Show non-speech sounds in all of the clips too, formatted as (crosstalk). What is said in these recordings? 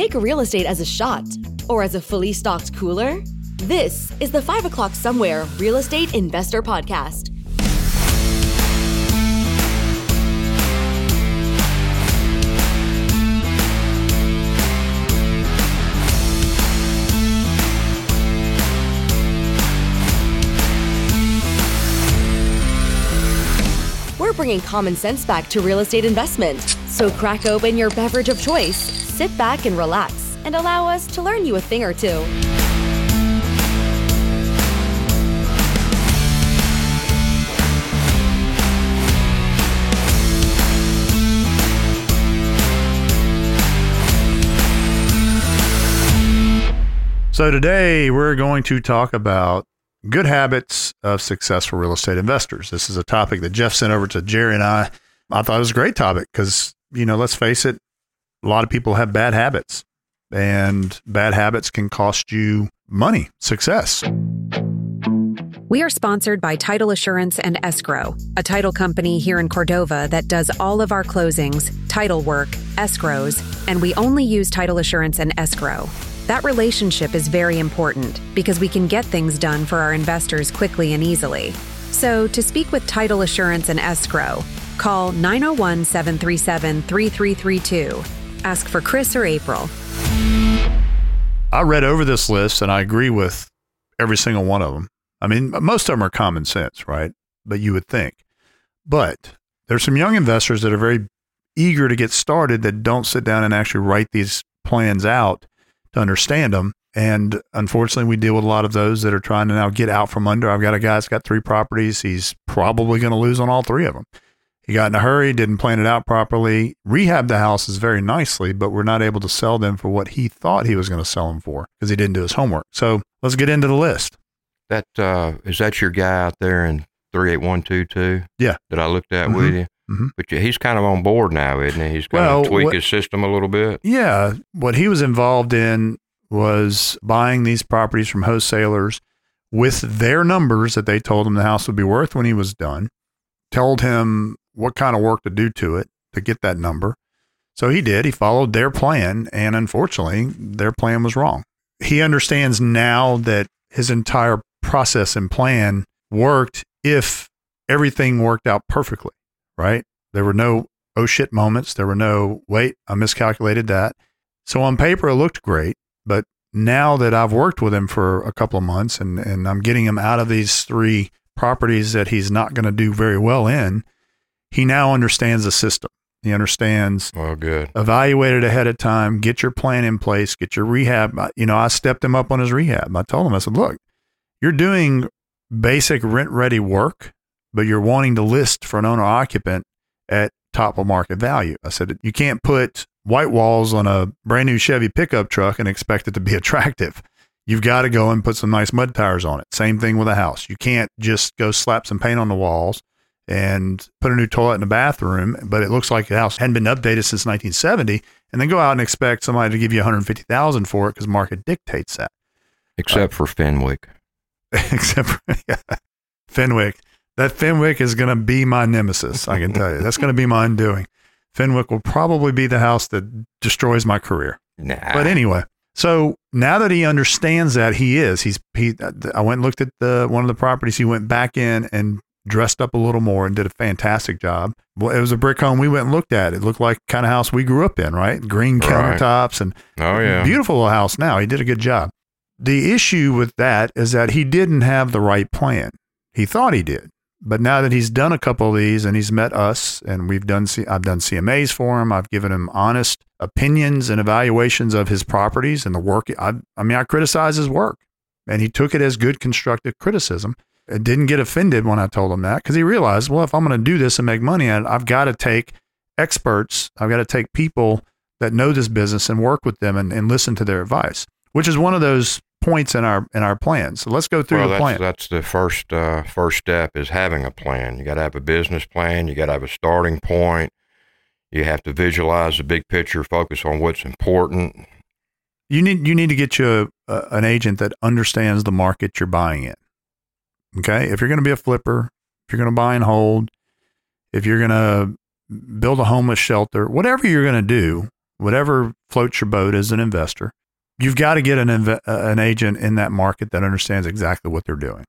take real estate as a shot or as a fully stocked cooler? This is the 5 o'clock somewhere real estate investor podcast. We're bringing common sense back to real estate investment. So crack open your beverage of choice, sit back and relax, and allow us to learn you a thing or two. So today we're going to talk about good habits of successful real estate investors. This is a topic that Jeff sent over to Jerry and I. I thought it was a great topic because, you know, let's face it, a lot of people have bad habits and bad habits can cost you money, success. We are sponsored by Title Assurance and Escrow, a title company here in Cordova that does all of our closings, title work, escrows, and we only use Title Assurance and Escrow. That relationship is very important because we can get things done for our investors quickly and easily. So, to speak with Title Assurance and Escrow, call 901 737 3332. Ask for Chris or April. I read over this list and I agree with every single one of them. I mean, most of them are common sense, right? But you would think. But there's some young investors that are very eager to get started that don't sit down and actually write these plans out to understand them. And unfortunately, we deal with a lot of those that are trying to now get out from under. I've got a guy that's got three properties. He's probably going to lose on all three of them. He got in a hurry, didn't plan it out properly, rehabbed the houses very nicely, but we're not able to sell them for what he thought he was going to sell them for because he didn't do his homework. So let's get into the list. That uh, is that your guy out there in three eight one two two? Yeah, that I looked at Mhm. with you. Mhm. But he's kind of on board now, isn't he? He's going Well, to tweak what- his system a little bit. Yeah. What he was involved in was buying these properties from wholesalers with their numbers that they told him the house would be worth when he was done, told him what kind of work to do to it to get that number. So he did. He followed their plan. And unfortunately, their plan was wrong. He understands now that his entire process and plan worked if everything worked out perfectly, right? There were no oh shit moments. There were no, wait, I miscalculated that. So on paper, it looked great. But now that I've worked with him for a couple of months and, and I'm getting him out of these three properties that he's not going to do very well in, he now understands the system. He understands Well, good. evaluate it ahead of time, get your plan in place, get your rehab. You know, I stepped him up on his rehab. I told him, I said, look, you're doing basic rent ready work, but you're wanting to list for an owner occupant at top of market value. I said, you can't put white walls on a brand new Chevy pickup truck and expect it to be (laughs) attractive. You've got to go and put some nice mud tires on it. Same thing with a house. You can't just go slap some paint on the walls and put a new toilet in the bathroom, but it looks like the house hadn't been updated since 1970, and then go out and expect somebody to give you 150,000 for it because market dictates that. Except for Fenwick. (laughs) Except for (laughs) yeah, Fenwick. That Fenwick is going to be my nemesis. I can tell you. That's going to be my undoing. Fenwick will probably be the house that destroys my career. Nah. But anyway, so now that he understands that he is, he's he. I went and looked at the one of the properties. He went back in and dressed up a little more and did a fantastic job. Well, it was a brick home. We went and looked at. It looked like kind of house we grew up in, right? Green Right. countertops and oh yeah. beautiful little house. Now he did a good job. The issue with that is that he didn't have the right plan. He thought he did. But now that he's done a couple of these and he's met us and we've done, C- I've done CMAs for him. I've given him honest opinions and evaluations of his properties and the work. I, I mean, I criticize his work and he took it as good constructive criticism. Didn't get offended when I told him that because he realized, well, if I'm going to do this and make money at it, I've got to take experts. I've got to take people that know this business and work with them and, and listen to their advice, which is one of those points in our in our plan. So let's go through well, the that's, plan. that's the first uh, first step is having a plan. You got to have a business plan. You got to have a starting point. You have to visualize the big picture, focus on what's important. you need you need to get you a, a, an agent that understands the market you're buying in. Okay, if you're going to be a flipper, if you're going to buy and hold, if you're going to build a homeless shelter, whatever you're going to do, whatever floats your boat as an investor, you've got to get an, inve- uh, an agent in that market that understands exactly what they're doing.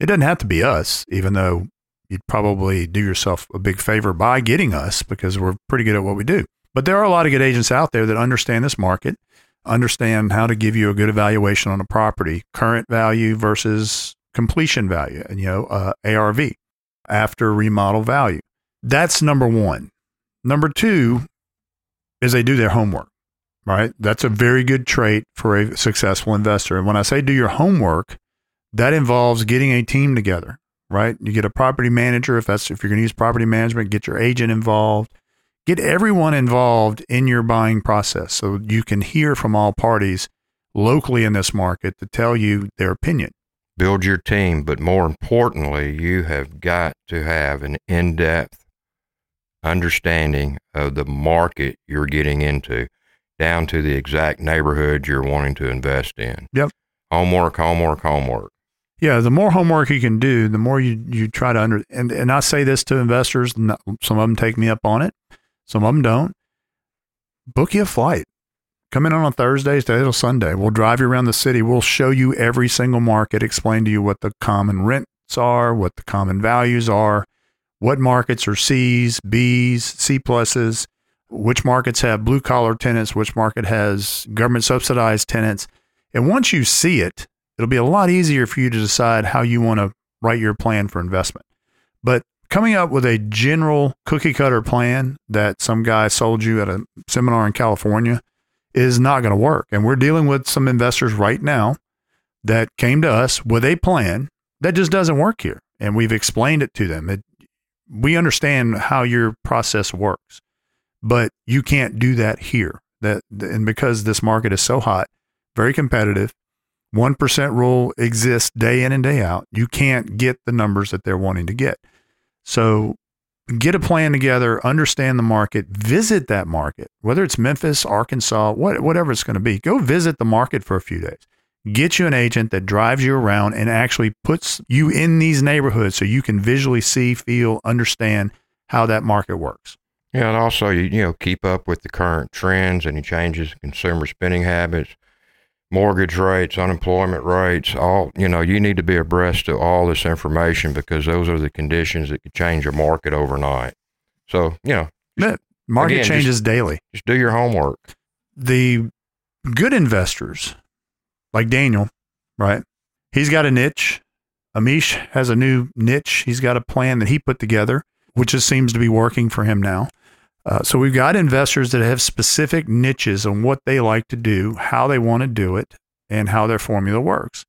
It doesn't have to be us, even though you'd probably do yourself a big favor by getting us because we're pretty good at what we do. But there are a lot of good agents out there that understand this market, understand how to give you a good evaluation on a property, current value versus completion value, and you know uh, ARV after remodel value. That's number one. Number two is they do their homework. Right, that's a very good trait for a successful investor. And when I say do your homework, that involves getting a team together. Right, you get a property manager if that's if you're going to use property management, get your agent involved get everyone involved in your buying process so you can hear from all parties locally in this market to tell you their opinion. Build your team, but more importantly, you have got to have an in depth understanding of the market you're getting into, down to the exact neighborhood you're wanting to invest in. Yep. Homework, homework, homework. Yeah, the more homework you can do, the more you, you try to under and, and I say this to investors, some of them take me up on it. Some of them don't. Book you a flight. Come in on a Thursday, stay till Sunday. We'll drive you around the city. We'll show you every single market, explain to you what the common rents are, what the common values are, what markets are C's, B's, C pluses, which markets have blue collar tenants, which market has government subsidized tenants. And once you see it, it'll be a lot easier for you to decide how you want to write your plan for investment. But coming up with a general cookie cutter plan that some guy sold you at a seminar in California is not going to work. And we're dealing with some investors right now that came to us with a plan that just doesn't work here. And we've explained it to them. It, we understand how your process works, but you can't do that here. That and because this market is so hot, very competitive, 1% rule exists day in and day out. You can't get the numbers that they're wanting to get. So get a plan together, understand the market, visit that market, whether it's Memphis, Arkansas, what, whatever it's going to be. Go visit the market for a few days. Get you an agent that drives you around and actually puts you in these neighborhoods so you can visually see, feel, understand how that market works. Yeah, and also you you know keep up with the current trends, any changes in consumer spending habits, mortgage rates, unemployment rates, all, you know, you need to be abreast of all this information because those are the conditions that could change a market overnight. So, you know, just, market again, changes just, daily. Just do your homework. The good investors, like Daniel, right? He's got a niche. Amish has a new niche. He's got a plan that he put together, which just seems to be working for him now. Uh, so we've got investors that have specific niches on what they like to do, how they want to do it, and how their formula works.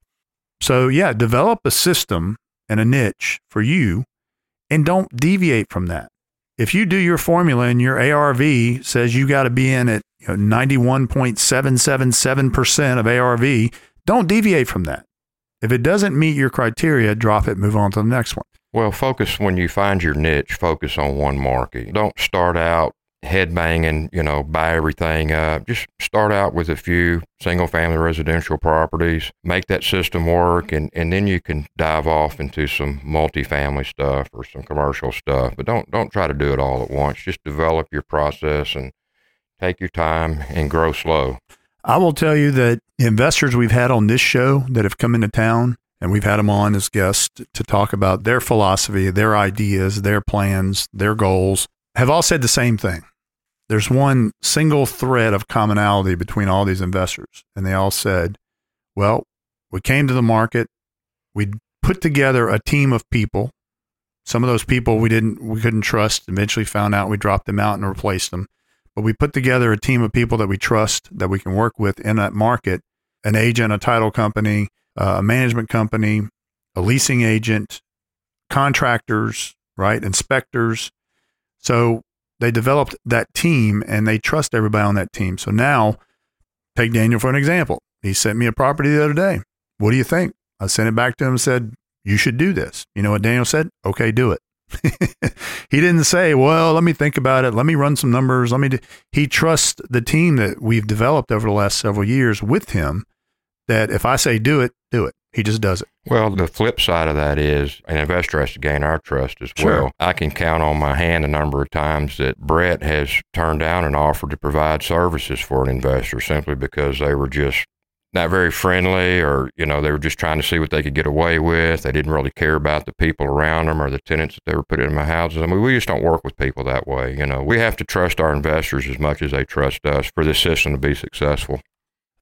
So yeah, develop a system and a niche for you and don't deviate from that. If you do your formula and your ARV says you got to be in at you know, 91.777% of ARV, don't deviate from that. If it doesn't meet your criteria, drop it, move on to the next one. Well, focus when you find your niche, focus on one market. Don't start out head banging, you know, buy everything up. Just start out with a few single family residential properties, make that system work, and, and then you can dive off into some multifamily stuff or some commercial stuff. But don't don't try to do it all at once. Just develop your process and take your time and grow slow. I will tell you that investors we've had on this show that have come into town and we've had them on as guests to talk about their philosophy, their ideas, their plans, their goals, have all said the same thing. There's one single thread of commonality between all these investors. And they all said, well, we came to the market, we put together a team of people. Some of those people we didn't, we couldn't trust. Eventually found out we dropped them out and replaced them. But we put together a team of people that we trust, that we can work with in that market an agent, a title company, a management company, a leasing agent, contractors, right? Inspectors. So they developed that team and they trust everybody on that team. So now take Daniel for an example. He sent me a property the other day. What do you think? I sent it back to him and said, You should do this. You know what Daniel said? Okay, do it. (laughs) he didn't say, Well, let me think about it. Let me run some numbers. Let me do. He trusts the team that we've developed over the last several years with him that if I say do it, do it. He just does it. Well, the flip side of that is an investor has to gain our trust as Sure. well. I can count on my hand a number of times that Brett has turned down an offer to provide services for an investor simply because they were just not very friendly or, you know, they were just trying to see what they could get away with. They didn't really care about the people around them or the tenants that they were putting in my houses. I mean, we just don't work with people that way. You know, we have to trust our investors as much as they trust us for this system to be successful.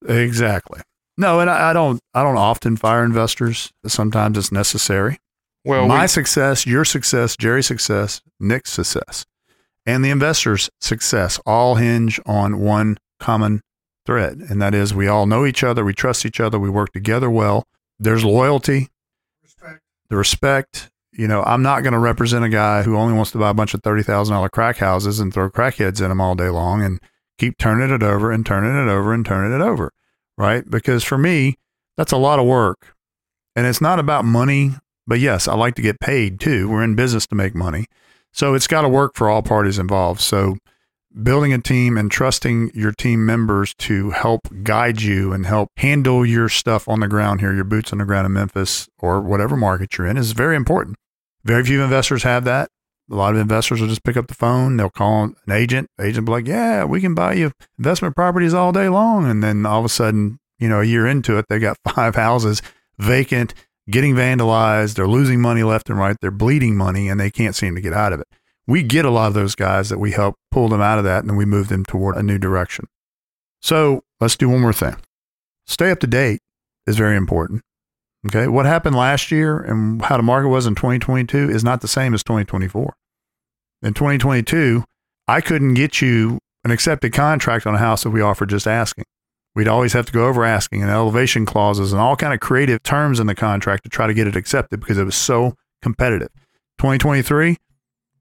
Exactly. No, and I, I don't. I don't often fire investors. Sometimes it's necessary. Well, My we- success, your success, Jerry's success, Nick's success, and the investors' success all hinge on one common thread, and that is we all know each other, we trust each other, we work together well. There's loyalty, the respect. You know, I'm not going to represent a guy who only wants to buy a bunch of thirty thousand dollar crack houses and throw crackheads in them all day long and keep turning it over and turning it over and turning it over, right? Because for me, that's a lot of work, and it's not about money but yes, I like to get paid too. We're in business to make money. So it's got to work for all parties involved. So building a team and trusting your team members to help guide you and help handle your stuff on the ground here, your boots on the ground in Memphis or whatever market you're in is very important. Very few investors have that. A lot of investors will just pick up the phone. They'll call an agent. Agent will be like, yeah, we can buy you investment properties all day long. And then all of a sudden, you know, a year into it, they got (laughs) five houses vacant getting vandalized. They're losing money left and right. They're bleeding money and they can't seem to get out of it. We get a lot of those guys that we help pull them out of that and then we move them toward a new direction. So let's do one more thing. Stay up to date is very important. Okay. What happened last year and how the market was in 2022 is not the same as 2024. In 2022, I couldn't get you an accepted contract on a house that we offered just asking. We'd always have to go over asking and elevation clauses and all kind of creative terms in the contract to try to get it accepted because it was so competitive. 2023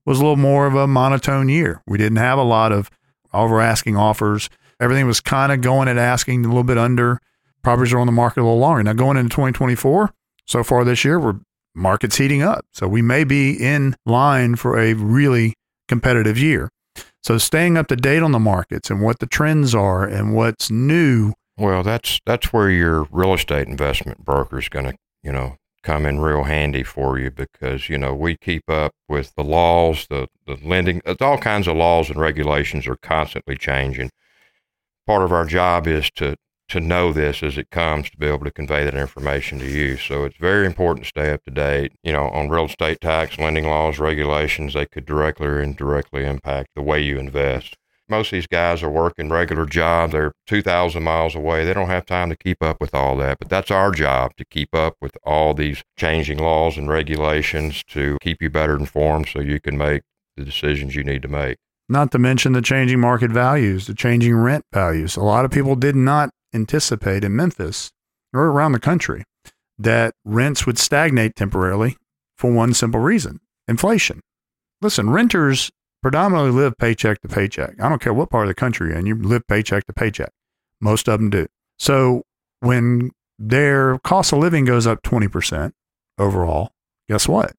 was a little more of a monotone year. We didn't have a lot of over asking offers. Everything was kind of going at asking a little bit under. Properties are on the market a little longer. Now going into 2024, so far this year, we're market's heating up. So we may be in line for a really competitive year. So staying up to date on the markets and what the trends are and what's new. Well, that's that's where your real estate investment broker is going to, you know, come in real handy for you because you know we keep up with the laws, the the lending, all kinds of laws and regulations are constantly changing. Part of our job is to to know this as it comes to be able to convey that information to you. So it's very important to stay up to date, you know, on real estate tax, lending laws, regulations. They could directly or indirectly impact the way you invest. Most of these guys are working regular jobs. They're 2,000 miles away. They don't have time to keep up with all that. But that's our job to keep up with all these changing laws and regulations to keep you better informed so you can make the decisions you need to make. Not to mention the changing market values, the changing rent values. A lot of people did not anticipate in Memphis or around the country that rents would stagnate temporarily for one simple reason inflation. Listen, renters predominantly live paycheck to paycheck. I don't care what part of the country you're in, you live paycheck to paycheck. Most of them do. So when their cost of living goes up 20% overall, guess what?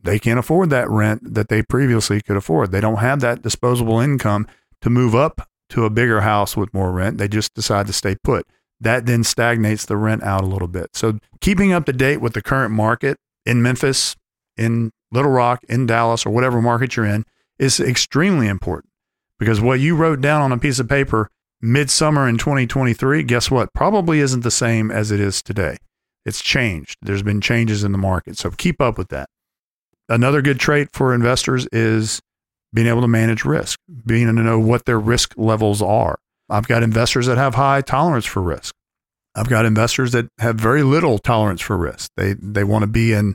They can't afford that rent that they previously could afford. They don't have that disposable income to move up to a bigger house with more rent. They just decide to stay put. That then stagnates the rent out a little bit. So keeping up to date with the current market in Memphis, in Little Rock, in Dallas, or whatever market you're in is extremely important because what you wrote down on a piece of paper midsummer in 2023, guess what? Probably isn't the same as it is today. It's changed. There's been changes in the market. So keep up with that. Another good trait for investors is being able to manage risk, being able to know what their risk levels are. I've got investors that have high tolerance for risk. I've got investors that have very little tolerance for risk. They they want to be in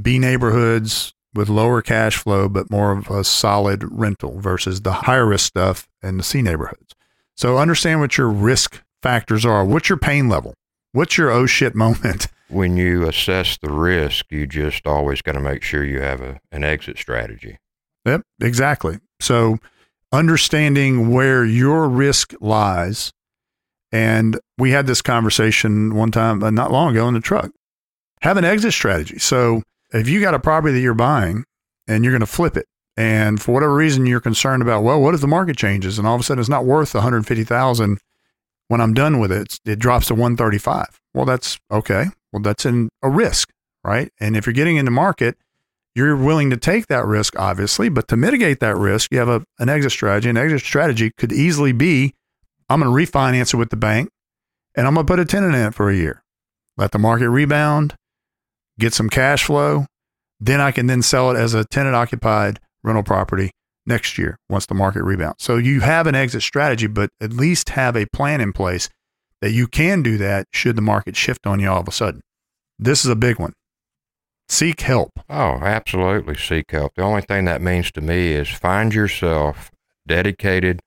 B neighborhoods with lower cash flow but more of a solid rental versus the higher risk stuff in the C neighborhoods. So understand what your risk factors are. What's your pain level? What's your oh shit moment? (laughs) When you assess the risk, you just always got to make sure you have a, an exit strategy. Yep, exactly. So understanding where your risk lies. And we had this conversation one time, uh, not long ago in the truck. Have an exit strategy. So if you got a property that you're buying and you're going to flip it, and for whatever reason you're concerned about, well, what if the market changes and all of a sudden it's not worth 150,000 when I'm done with it, it drops to 135. Well, that's okay. Well, that's an, a risk, right? And if you're getting into market, you're willing to take that risk, obviously, but to mitigate that risk, you have a, an exit strategy. An exit strategy could easily be I'm going to refinance it with the bank and I'm going to put a tenant in it for a year. Let the market rebound, get some cash flow. Then I can then sell it as a tenant occupied rental property next year once the market rebounds. So you have an exit strategy, but at least have a plan in place that you can do that should the market shift on you all of a sudden. This is a big one. Seek help. Oh, absolutely. Seek help. The only thing that means to me is find yourself dedicated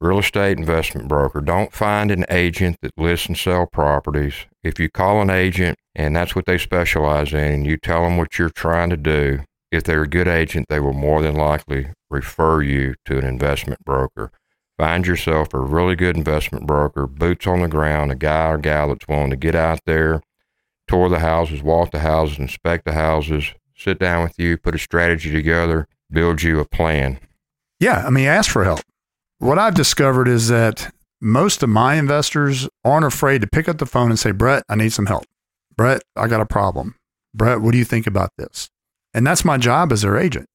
real estate investment broker. Don't find an agent that lists and sell properties. If you call an agent and that's what they specialize in, and you tell them what you're trying to do, if they're a good agent, they will more than likely refer you to an investment broker. Find yourself a really good investment broker, boots on the ground, a guy or gal that's willing to get out there, tour the houses, walk the houses, inspect the houses, sit down with you, put a strategy together, build you a plan. Yeah, I mean, ask for help. What I've discovered is that most of my investors aren't afraid to pick up the phone and say, Brett, I need some help. Brett, I got a problem. Brett, what do you think about this? And that's my job as their agent.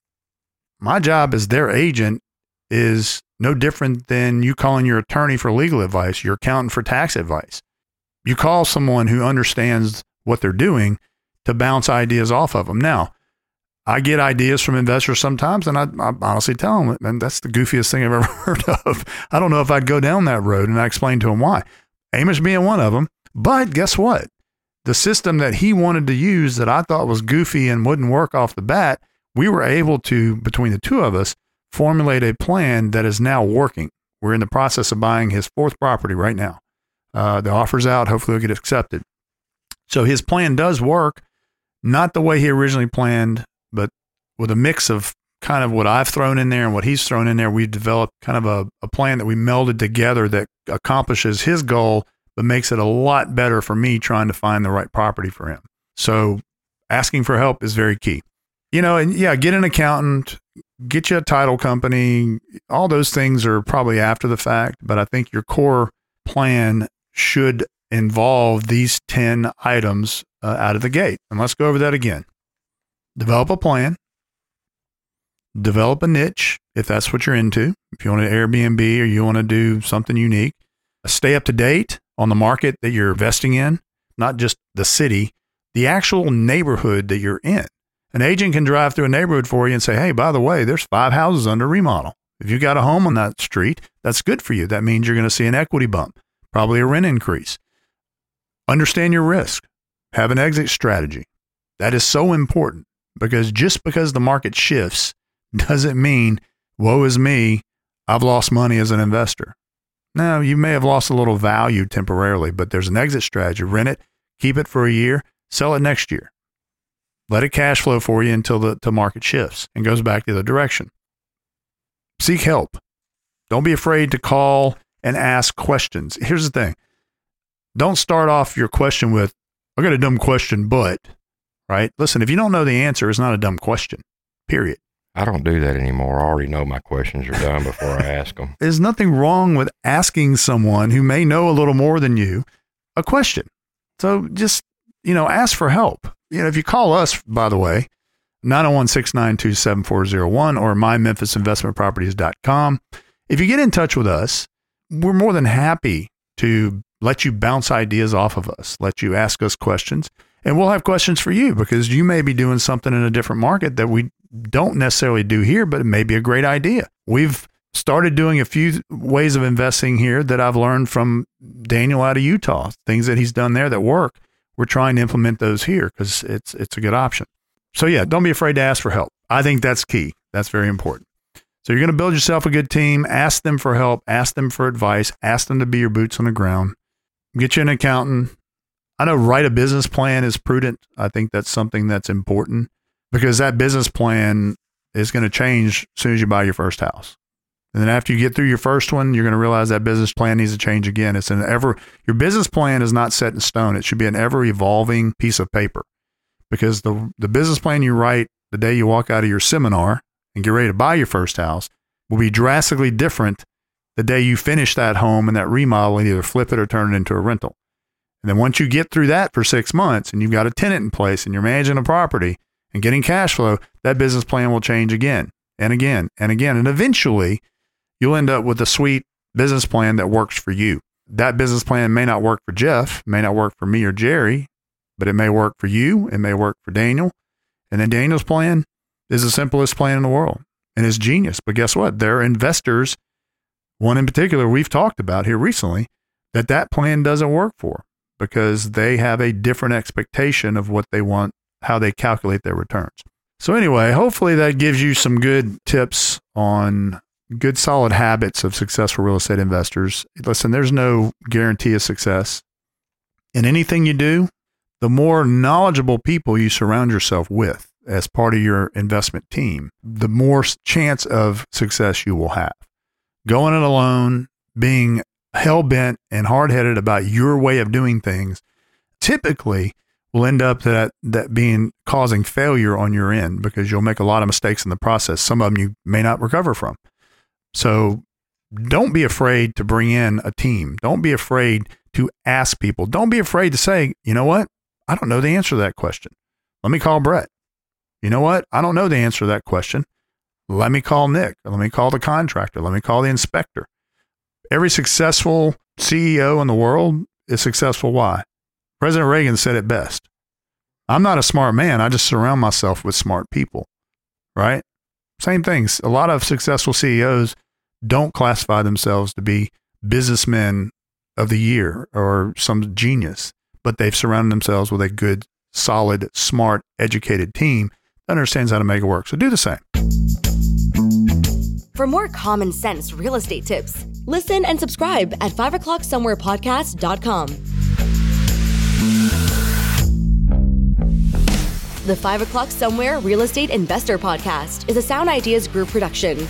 My job as their agent is no different than you calling your attorney for legal advice, your accountant for tax advice. You call someone who understands what they're doing to bounce ideas off of them. Now, I get ideas from investors sometimes, and I, I, honestly tell them, and that's the goofiest thing I've (laughs) ever heard of. I don't know if I'd go down that road, and I explain to them why. Amish being one of them. But guess what? The system that he wanted to use that I thought was goofy and wouldn't work off the bat, we were able to, between the two of us, formulate a plan that is now working. We're in the process of buying his fourth property right now. Uh, the offer's out. Hopefully, it'll get accepted. So his plan does work, not the way he originally planned, but with a mix of kind of what I've thrown in there and what he's thrown in there, we've developed kind of a, a plan that we melded together that accomplishes his goal, but makes it a lot better for me trying to find the right property for him. So asking for help is very key. You know, and yeah, get an accountant, get you a title company. All those things are probably after the fact, but I think your core plan should involve these 10 items uh, out of the gate. And let's go over that again. Develop a plan, develop a niche if that's what you're into. If you want an Airbnb or you want to do something unique, stay up to date on the market that you're investing in, not just the city, the actual neighborhood that you're in. An agent can drive through a neighborhood for you and say, hey, by the way, there's five houses under remodel. If you got a home on that street, that's good for you. That means you're going to see an equity bump, probably a rent increase. Understand your risk, have an exit strategy. That is so important because just because the market shifts (laughs) doesn't mean, woe is me, I've lost money as an investor. Now, you may have lost a little value temporarily, but there's an exit strategy. Rent it, keep it for a year, sell it next year. Let it cash flow for you until the, the market shifts and goes back the other direction. Seek help. Don't be afraid to call and ask questions. Here's the thing don't start off your question with, I got a dumb question, but, right? Listen, if you don't know the answer, it's not a dumb question, period. I don't do that anymore. I already know my questions are done before I ask them. (laughs) There's nothing wrong with asking someone who may know a little more than you a question. So just, you know, ask for help. You know, if you call us, by the way, 901 692 7401 or mymemphisinvestmentproperties.com. If you get in touch with us, we're more than happy to let you bounce ideas off of us, let you ask us questions, and we'll have questions for you because you may be doing something in a different market that we don't necessarily do here, but it may be a great idea. We've started doing a few ways of investing here that I've learned from Daniel out of Utah, things that he's done there that work. We're trying to implement those here because it's it's a good option. So yeah, don't be afraid to ask for help. I think that's key. That's very important. So you're going to build yourself a good team. Ask them for help. Ask them for advice. Ask them to be your boots on the ground. Get you an accountant. I know write a business plan is prudent. I think that's something that's important because that business plan is going to change as soon as you buy your first house. And then after you get through your first one, you're going to realize that business plan needs to change again. It's an ever your business plan is not set in stone. It should be an ever evolving piece of paper. Because the the business plan you write the day you walk out of your seminar and get ready to buy your first house will be drastically different the day you finish that home and that remodel and either flip it or turn it into a rental. And then once you get through that for six months and you've got a tenant in place and you're managing a property and getting cash flow, that business plan will change again and again and again. And eventually you'll end up with a sweet business plan that works for you. That business plan may not work for Jeff, may not work for me or Jerry, but it may work for you. It may work for Daniel. And then Daniel's plan is the simplest plan in the world and is genius. But guess what? There are investors, one in particular we've talked about here recently, that that plan doesn't work for because they have a different expectation of what they want, how they calculate their returns. So, anyway, hopefully that gives you some good tips on good, solid habits of successful real estate investors. Listen, there's no guarantee of success. In anything you do, the more knowledgeable people you surround yourself with as part of your investment team, the more chance of success you will have. Going it alone, being hell bent and hard headed about your way of doing things, typically will end up that that being causing failure on your end because you'll make a lot of mistakes in the process. Some of them you may not recover from. So don't be afraid to bring in a team. Don't be afraid to ask people. Don't be afraid to say, you know what? I don't know the answer to that question. Let me call Brett. You know what? I don't know the answer to that question. Let me call Nick. Let me call the contractor. Let me call the inspector. Every successful CEO in the world is successful. Why? President Reagan said it best. I'm not a smart man. I just surround myself with smart people, right? Same things. A lot of successful CEOs don't classify themselves to be businessmen of the year or some genius, but they've surrounded themselves with a good, solid, smart, educated team that understands how to make it work. So do the same. For more common sense real estate tips, listen and subscribe at 5 o'clock somewhere podcast.com. The 5 o'clock somewhere real estate investor podcast is a Sound Ideas Group production.